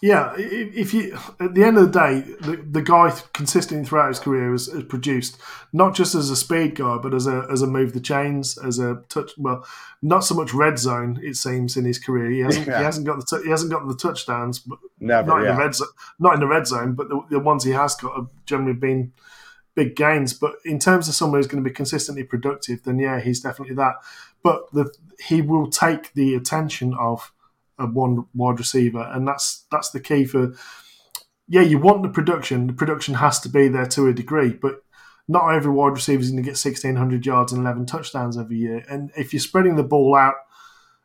Yeah, if you at the end of the day, the, the guy consistently throughout his career has, has produced not just as a speed guy, but as a as a move the chains, as a touch. Well, not so much red zone it seems in his career. He hasn't
Yeah.
he hasn't got the he hasn't got the touchdowns, but
Never.
not in the red zone. Not in the red zone, but the, the ones he has got have generally been big gains. But in terms of someone who's going to be consistently productive, then yeah, he's definitely that. But the, he will take the attention of a one wide receiver, and that's that's the key for. Yeah, you want the production. The production has to be there to a degree, but not every wide receiver is going to get sixteen hundred yards and eleven touchdowns every year. And if you're spreading the ball out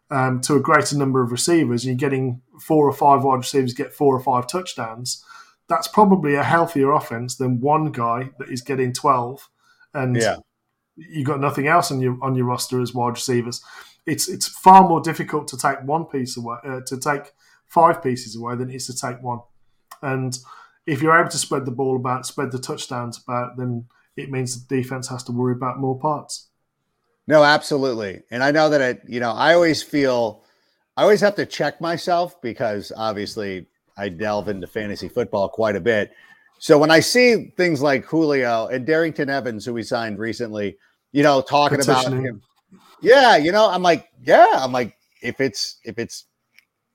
um, to a greater number of receivers, and you're getting four or five wide receivers get four or five touchdowns, that's probably a healthier offense than one guy that is getting twelve, and
Yeah.
you got nothing else on your on your roster as wide receivers. It's it's far more difficult to take one piece away, uh, to take five pieces away than it is to take one. And if you're able to spread the ball about, spread the touchdowns about, then it means the defense has to worry about more parts.
No, absolutely. And I know that it, you know, I always feel I always have to check myself because obviously I delve into fantasy football quite a bit. So when I see things like Julio and Darrynton Evans, who we signed recently, you know, talking about him, yeah, you know, I'm like, yeah, I'm like, if it's if it's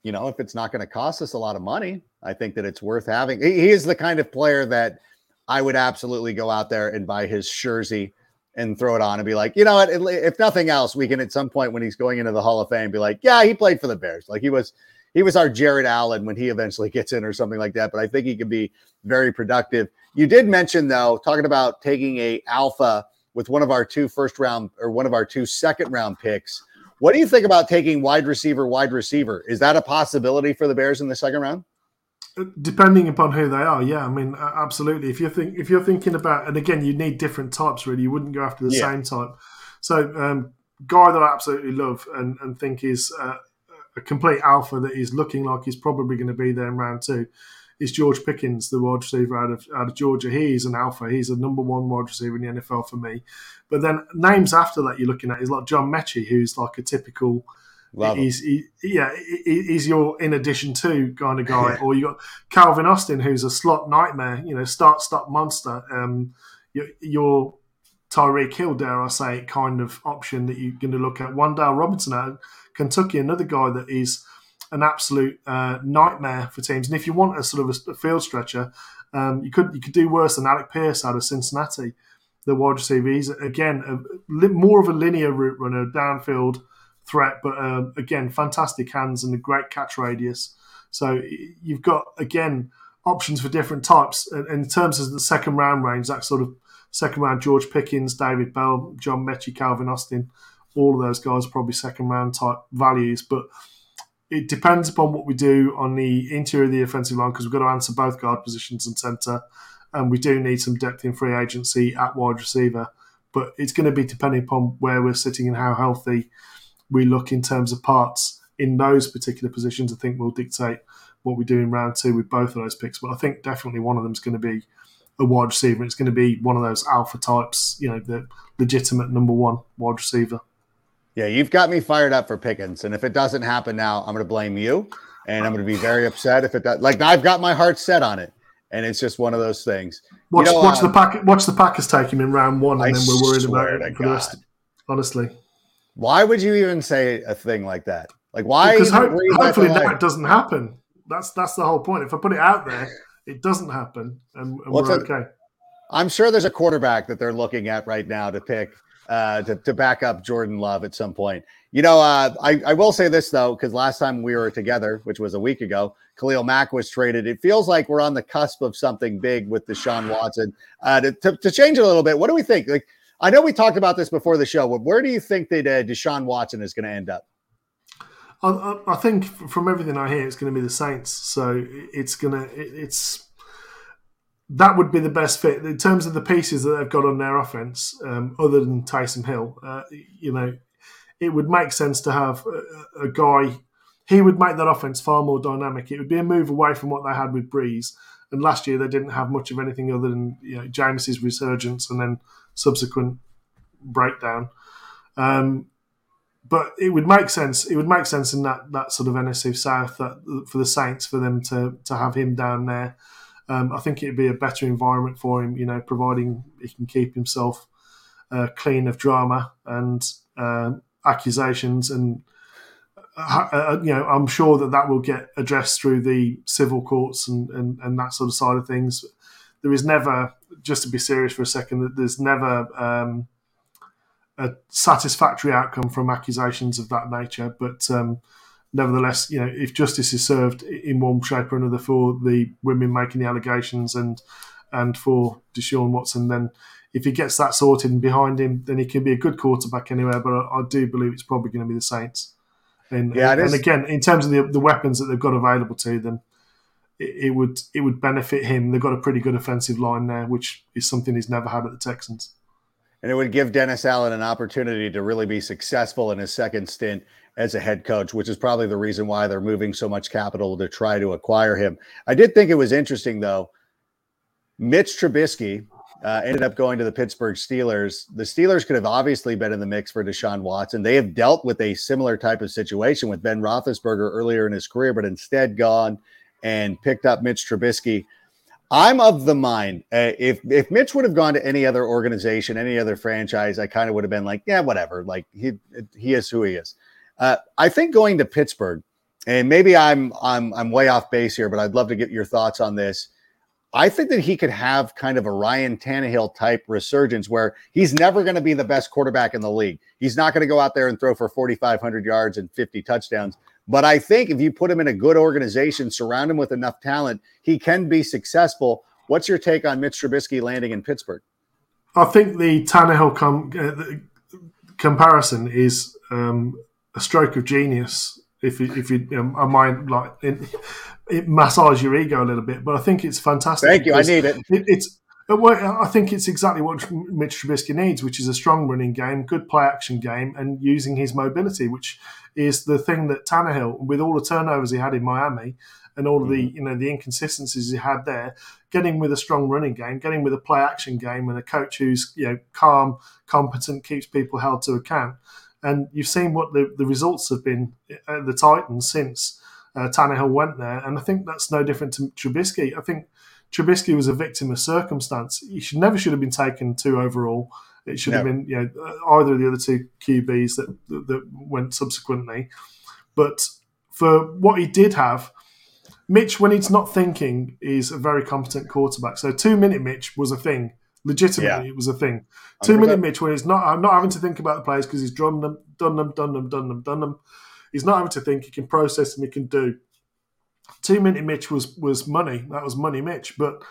you know, if it's not going to cost us a lot of money, I think that it's worth having. He, he, is the kind of player that I would absolutely go out there and buy his jersey and throw it on and be like, you know what? If nothing else, we can at some point when he's going into the Hall of Fame be like, yeah, he played for the Bears. Like he was, he was our Jared Allen when he eventually gets in or something like that. But I think he could be very productive. You did mention though, talking about taking a alpha with one of our two first round or one of our two second round picks. What do you think about taking wide receiver, wide receiver? Is that a possibility for the Bears in the second round?
Uh, depending upon who they are, yeah. I mean, absolutely. If you're think if you're thinking about, and again, you need different types. Really, you wouldn't go after the yeah. same type. So, um, guy that I absolutely love and, and think is uh, a complete alpha that is looking like he's probably going to be there in round two is George Pickens, the wide receiver out of out of Georgia. He is an alpha. He's a number one wide receiver in the NFL for me. But then names after that you're looking at is like John Metchie, who's like a typical. Love he's he, yeah, he's your in addition to kind of guy, <laughs> or you got Calvin Austin, who's a slot nightmare, you know, start stop monster. Um, your, your Tyreek Hill, dare I say, kind of option that you're going to look at. Wan'Dale Robinson out Kentucky, another guy that is an absolute uh, nightmare for teams. And if you want a sort of a, a field stretcher, um, you could you could do worse than Alec Pierce out of Cincinnati, the wide receiver. He's again a, more of a linear route runner, downfield threat, but uh, again fantastic hands and a great catch radius. So you've got again options for different types. In terms of the second round range, that sort of second round George Pickens, David Bell, John Metchie, Calvin Austin, all of those guys are probably second round type values, but it depends upon what we do on the interior of the offensive line because we've got to answer both guard positions and centre, and we do need some depth in free agency at wide receiver. But it's going to be depending upon where we're sitting and how healthy we look in terms of parts in those particular positions. I think will dictate what we do in round two with both of those picks. But I think definitely one of them is going to be a wide receiver. It's going to be one of those alpha types, you know, the legitimate number one wide receiver.
Yeah, you've got me fired up for Pickens, and if it doesn't happen now, I'm going to blame you, and I'm going to be very upset if it does. Like I've got my heart set on it, and it's just one of those things.
Watch, you know, watch um, the pack. Watch the Packers take him in round one, and I then we're worried about it for the rest. Honestly,
why would you even say a thing like that? Like why?
Because ho- hopefully that doesn't happen. That's that's the whole point. If I put it out there, it doesn't happen, and, and we're okay.
I'm sure there's a quarterback that they're looking at right now to pick uh, to, to back up Jordan Love at some point. You know, uh, I, I will say this though, because last time we were together, which was a week ago, Khalil Mack was traded. It feels like we're on the cusp of something big with Deshaun Watson. Uh, to, to, to change it a little bit, what do we think? Like, I know we talked about this before the show, but where do you think that uh, Deshaun Watson is going to end up?
I, I, think from everything I hear, it's going to be the Saints. So it's going to it, it's that would be the best fit in terms of the pieces that they've got on their offense, um, other than Taysom Hill. Uh, you know, it would make sense to have a, a, guy. He would make that offense far more dynamic. It would be a move away from what they had with Brees. And last year they didn't have much of anything other than you know Jameis's resurgence and then subsequent breakdown. Um, but it would make sense. It would make sense in that that sort of NFC South that for the Saints for them to to have him down there. Um, I think it'd be a better environment for him, you know, providing he can keep himself uh, clean of drama and uh, accusations. And, uh, uh, you know, I'm sure that that will get addressed through the civil courts and, and, and that sort of side of things. There is never, just to be serious for a second, that there's never um, a satisfactory outcome from accusations of that nature. But, um, nevertheless, you know, if justice is served in one shape or another for the women making the allegations and and for Deshaun Watson, then if he gets that sorted and behind him, then he can be a good quarterback anywhere. But I, I do believe it's probably going to be the Saints. And, yeah, and again, in terms of the, the weapons that they've got available to them, it, it, would it would benefit him. They've got a pretty good offensive line there, which is something he's never had at the Texans.
And it would give Dennis Allen an opportunity to really be successful in his second stint as a head coach, which is probably the reason why they're moving so much capital to try to acquire him. I did think it was interesting, though. Mitch Trubisky uh, ended up going to the Pittsburgh Steelers. The Steelers could have obviously been in the mix for Deshaun Watson. They have dealt with a similar type of situation with Ben Roethlisberger earlier in his career, but instead gone and picked up Mitch Trubisky. I'm of the mind uh, if if Mitch would have gone to any other organization, any other franchise, I kind of would have been like, yeah, whatever. Like he he is who he is. Uh, I think going to Pittsburgh, and maybe I'm I'm I'm way off base here, but I'd love to get your thoughts on this. I think that he could have kind of a Ryan Tannehill type resurgence where he's never going to be the best quarterback in the league. He's not going to go out there and throw for 4,500 yards and 50 touchdowns. But I think if you put him in a good organization, surround him with enough talent, he can be successful. What's your take on Mitch Trubisky landing in Pittsburgh?
I think the Tannehill com- uh, the comparison is um, a stroke of genius. If you, if you, know, I mind like it, it massage your ego a little bit, but I think it's fantastic.
Thank you. I need it.
it it's I think it's exactly what Mitch Trubisky needs, which is a strong running game, good play action game, and using his mobility, which is the thing that Tannehill, with all the turnovers he had in Miami and all of the mm-hmm. you know the inconsistencies he had there, getting with a strong running game, getting with a play action game, and a coach who's you know calm, competent, keeps people held to account. And you've seen what the, the results have been at the Titans since uh, Tannehill went there, and I think that's no different to Trubisky. I think Trubisky was a victim of circumstance. He should never should have been taken two overall. It should have been you know uh, either of the other two QBs that that went subsequently. But for what he did have, Mitch, when he's not thinking, is a very competent quarterback. So two minute Mitch was a thing. Legitimately, yeah. it was a thing. 2 minute Mitch, when he's not I'm not having to think about the plays because he's done them, done them, done them, done them, done them. He's not having to think. He can process and he can do two minute Mitch was was money. That was money Mitch. But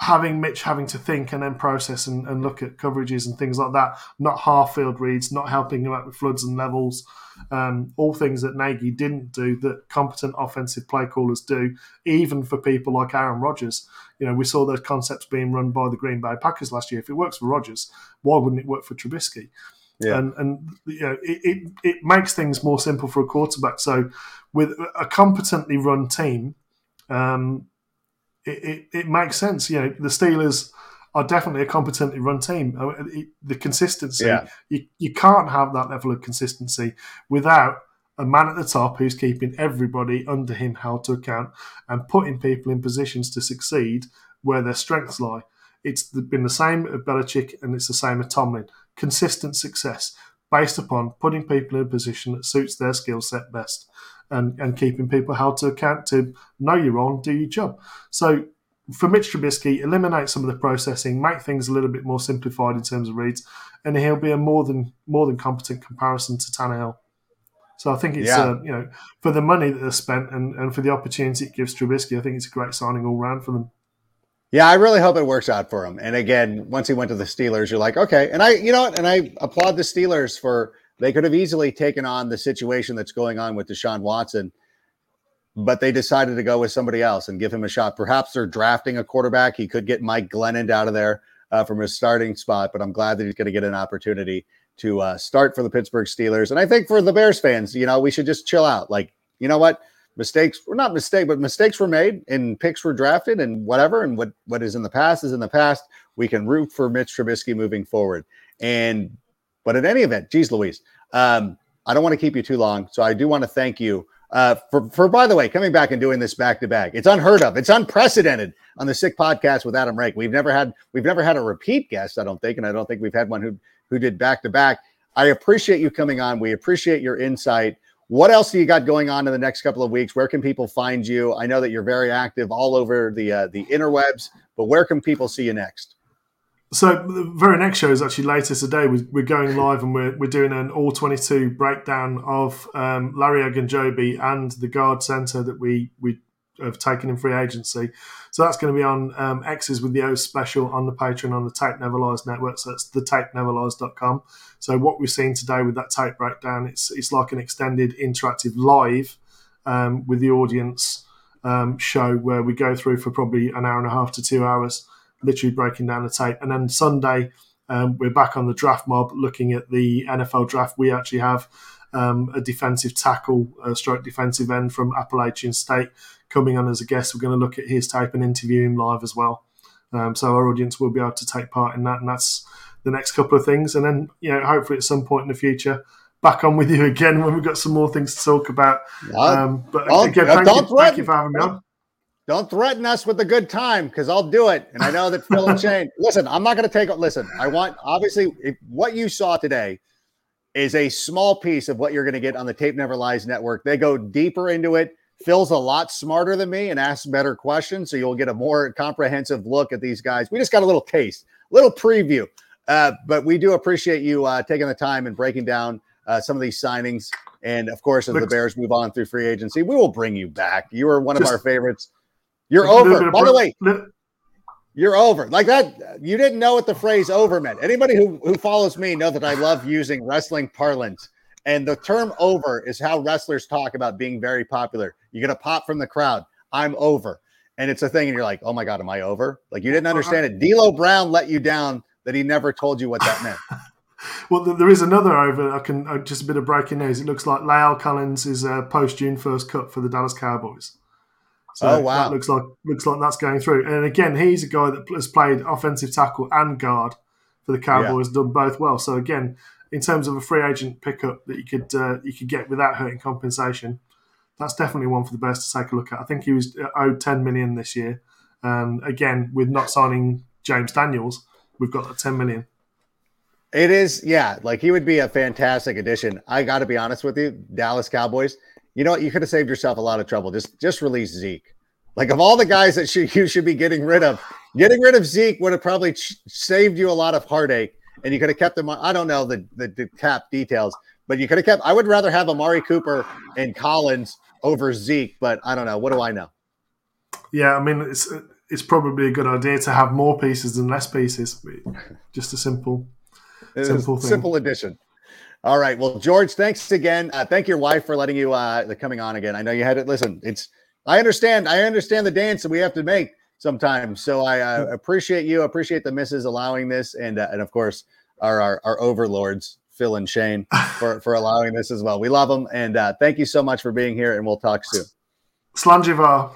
having Mitch having to think and then process and, and look at coverages and things like that, not half field reads, not helping him out with floods and levels, um, all things that Nagy didn't do that competent offensive play callers do, even for people like Aaron Rodgers. You know, we saw those concepts being run by the Green Bay Packers last year. If it works for Rodgers, why wouldn't it work for Trubisky? Yeah. And and you know, it, it, it makes things more simple for a quarterback. So with a competently run team, um, it, it, it, makes sense. You know, the Steelers are definitely a competently run team. The consistency, yeah. you, you can't have that level of consistency without a man at the top who's keeping everybody under him held to account and putting people in positions to succeed where their strengths lie. It's been the same at Belichick and it's the same at Tomlin. Consistent success based upon putting people in a position that suits their skill set best and, and keeping people held to account to know you're on, do your job. So for Mitch Trubisky, eliminate some of the processing, make things a little bit more simplified in terms of reads, and he'll be a more than more than competent comparison to Tannehill. So I think it's yeah. uh, you know for the money that they've spent and, and for the opportunity it gives Trubisky, I think it's a great signing all round for them.
Yeah, I really hope it works out for him. And again, once he went to the Steelers, you're like, okay. And I, you know what? And I applaud the Steelers for they could have easily taken on the situation that's going on with Deshaun Watson, but they decided to go with somebody else and give him a shot. Perhaps they're drafting a quarterback. He could get Mike Glennon out of there uh, from his starting spot, but I'm glad that he's going to get an opportunity to uh, start for the Pittsburgh Steelers. And I think for the Bears fans, you know, we should just chill out. Like, you know what? Mistakes were not mistake, but mistakes were made and picks were drafted and whatever. And what, what is in the past is in the past. We can root for Mitch Trubisky moving forward. And but in any event, geez, Louise, um, I don't want to keep you too long, so I do want to thank you uh, for, for, by the way, coming back and doing this back to back. It's unheard of. It's unprecedented on the Sick Podcast with Adam Rank. We've never had we've never had a repeat guest, I don't think, and I don't think we've had one who who did back to back. I appreciate you coming on. We appreciate your insight. What else do you got going on in the next couple of weeks? Where can people find you? I know that you're very active all over the uh, the interwebs, but where can people see you next?
So the very next show is actually later today. We're going live and we're, we're doing an all 22 breakdown of um, Larry Ogunjobi and the guard center that we, we have taken in free agency. So that's going to be on um, X's with the O special on the Patreon on the Tape Never Lies network. So that's thetapeneverlies.com. So what we've seen today with that tape breakdown, it's, it's like an extended interactive live um, with the audience um, show where we go through for probably an hour and a half to two hours literally breaking down the tape. And then Sunday, um, we're back on the draft mob looking at the NFL draft. We actually have um, a defensive tackle, a stroke defensive end from Appalachian State coming on as a guest. We're going to look at his tape and interview him live as well. Um, so our audience will be able to take part in that, and that's the next couple of things. And then, you know, hopefully at some point in the future, back on with you again when we've got some more things to talk about. Um, but
don't,
again, thank, you, thank you for having me on.
Don't threaten us with a good time because I'll do it. And I know that Phil and <laughs> Shane, listen, I'm not going to take it. Listen, I want, obviously, if, what you saw today is a small piece of what you're going to get on the Tape Never Lies network. They go deeper into it. Phil's a lot smarter than me and asks better questions. So you'll get a more comprehensive look at these guys. We just got a little taste, little preview. Uh, but we do appreciate you uh, taking the time and breaking down uh, some of these signings. And of course, as the Bears move on through free agency, we will bring you back. You are one of our favorites. You're over. By the way, you're over. Like that, you didn't know what the phrase over meant. Anybody who, who follows me know that I love using wrestling parlance. And the term over is how wrestlers talk about being very popular. You get a pop from the crowd. I'm over. And it's a thing, and you're like, oh my God, am I over? Like you didn't understand it. D'Lo Brown let you down that he never told you what that meant. <laughs>
well, there is another over. I can just a bit of breaking news. It looks like La'el Collins is uh, post June first cut for the Dallas Cowboys. So oh wow! That looks like looks like that's going through. And again, he's a guy that has played offensive tackle and guard for the Cowboys, yeah. done both well. So again, in terms of a free agent pickup that you could uh, you could get without hurting compensation, that's definitely one for the Bears to take a look at. I think he was uh, owed ten million this year. Um, again, with not signing James Daniels, we've got that ten million.
It is, yeah. Like he would be a fantastic addition. I got to be honest with you, Dallas Cowboys you know what? You could have saved yourself a lot of trouble. Just just release Zeke. Like of all the guys that you should be getting rid of, getting rid of Zeke would have probably saved you a lot of heartache, and you could have kept them. I don't know the, the the cap details, but you could have kept. I would rather have Amari Cooper and Collins over Zeke, but I don't know. What do I know?
Yeah, I mean it's it's probably a good idea to have more pieces than less pieces. <laughs> Just a simple, simple thing.
Simple addition. All right. Well, George, thanks again. Uh, thank your wife for letting you uh coming on again. I know you had it. Listen, it's I understand. I understand the dance that we have to make sometimes. So I uh, appreciate you. Appreciate the misses allowing this, and uh, and of course our, our, our overlords Phil and Shane <laughs> for for allowing this as well. We love them, and uh, thank you so much for being here. And we'll talk soon.
Slanjiva.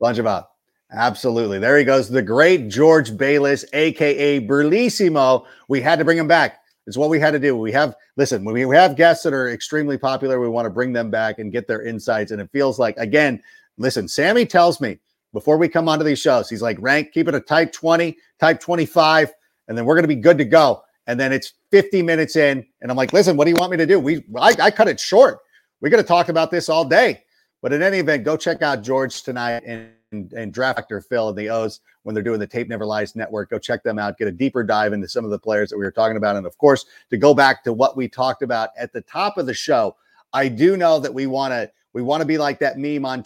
Slanjiva. Absolutely. There he goes. The great George Bayless, aka Bearlissimo. We had to bring him back. It's what we had to do. We have listen when we have guests that are extremely popular, we want to bring them back and get their insights. And it feels like again, listen, Sammy tells me before we come onto these shows, he's like, rank, keep it a type 20, type 25, and then we're gonna be good to go. And then it's 50 minutes in, and I'm like, listen, what do you want me to do? We I, I cut it short. We're gonna talk about this all day. But in any event, go check out George tonight and and, and draft Phil and the O's when they're doing the Tape Never Lies network. Go check them out, get a deeper dive into some of the players that we were talking about. And of course, to go back to what we talked about at the top of the show, I do know that we want to we want to be like that meme on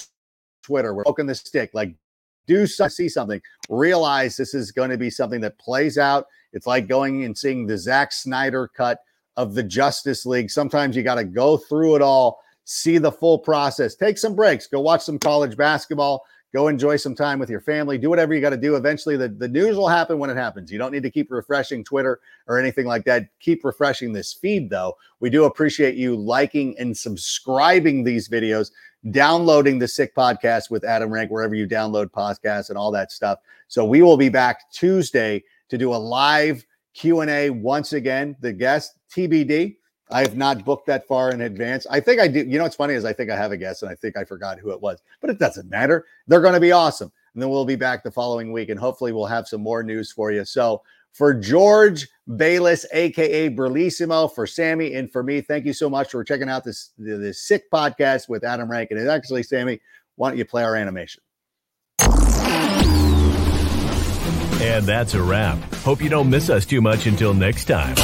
Twitter. We're poking the stick, like do see something, realize this is going to be something that plays out. It's like going and seeing the Zack Snyder cut of the Justice League. Sometimes you got to go through it all, see the full process, take some breaks, go watch some college basketball, Go enjoy some time with your family. Do whatever you got to do. Eventually, the, the news will happen when it happens. You don't need to keep refreshing Twitter or anything like that. Keep refreshing this feed, though. We do appreciate you liking and subscribing these videos, downloading the Sick Podcast with Adam Rank wherever you download podcasts and all that stuff. So we will be back Tuesday to do a live Q&A once again. The guest TBD I have not booked that far in advance. I think I do. You know what's funny is I think I have a guess and I think I forgot who it was, but it doesn't matter. They're going to be awesome. And then we'll be back the following week and hopefully we'll have some more news for you. So for George Bayless, aka Bearlissimo, for Sammy and for me, thank you so much for checking out this this sick podcast with Adam Rankin. And actually, Sammy, why don't you play our animation?
And that's a wrap. Hope you don't miss us too much until next time.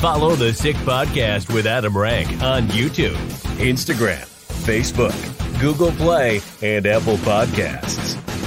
Follow the Sick Podcast with Adam Rank on YouTube, Instagram, Facebook, Google Play, and Apple Podcasts.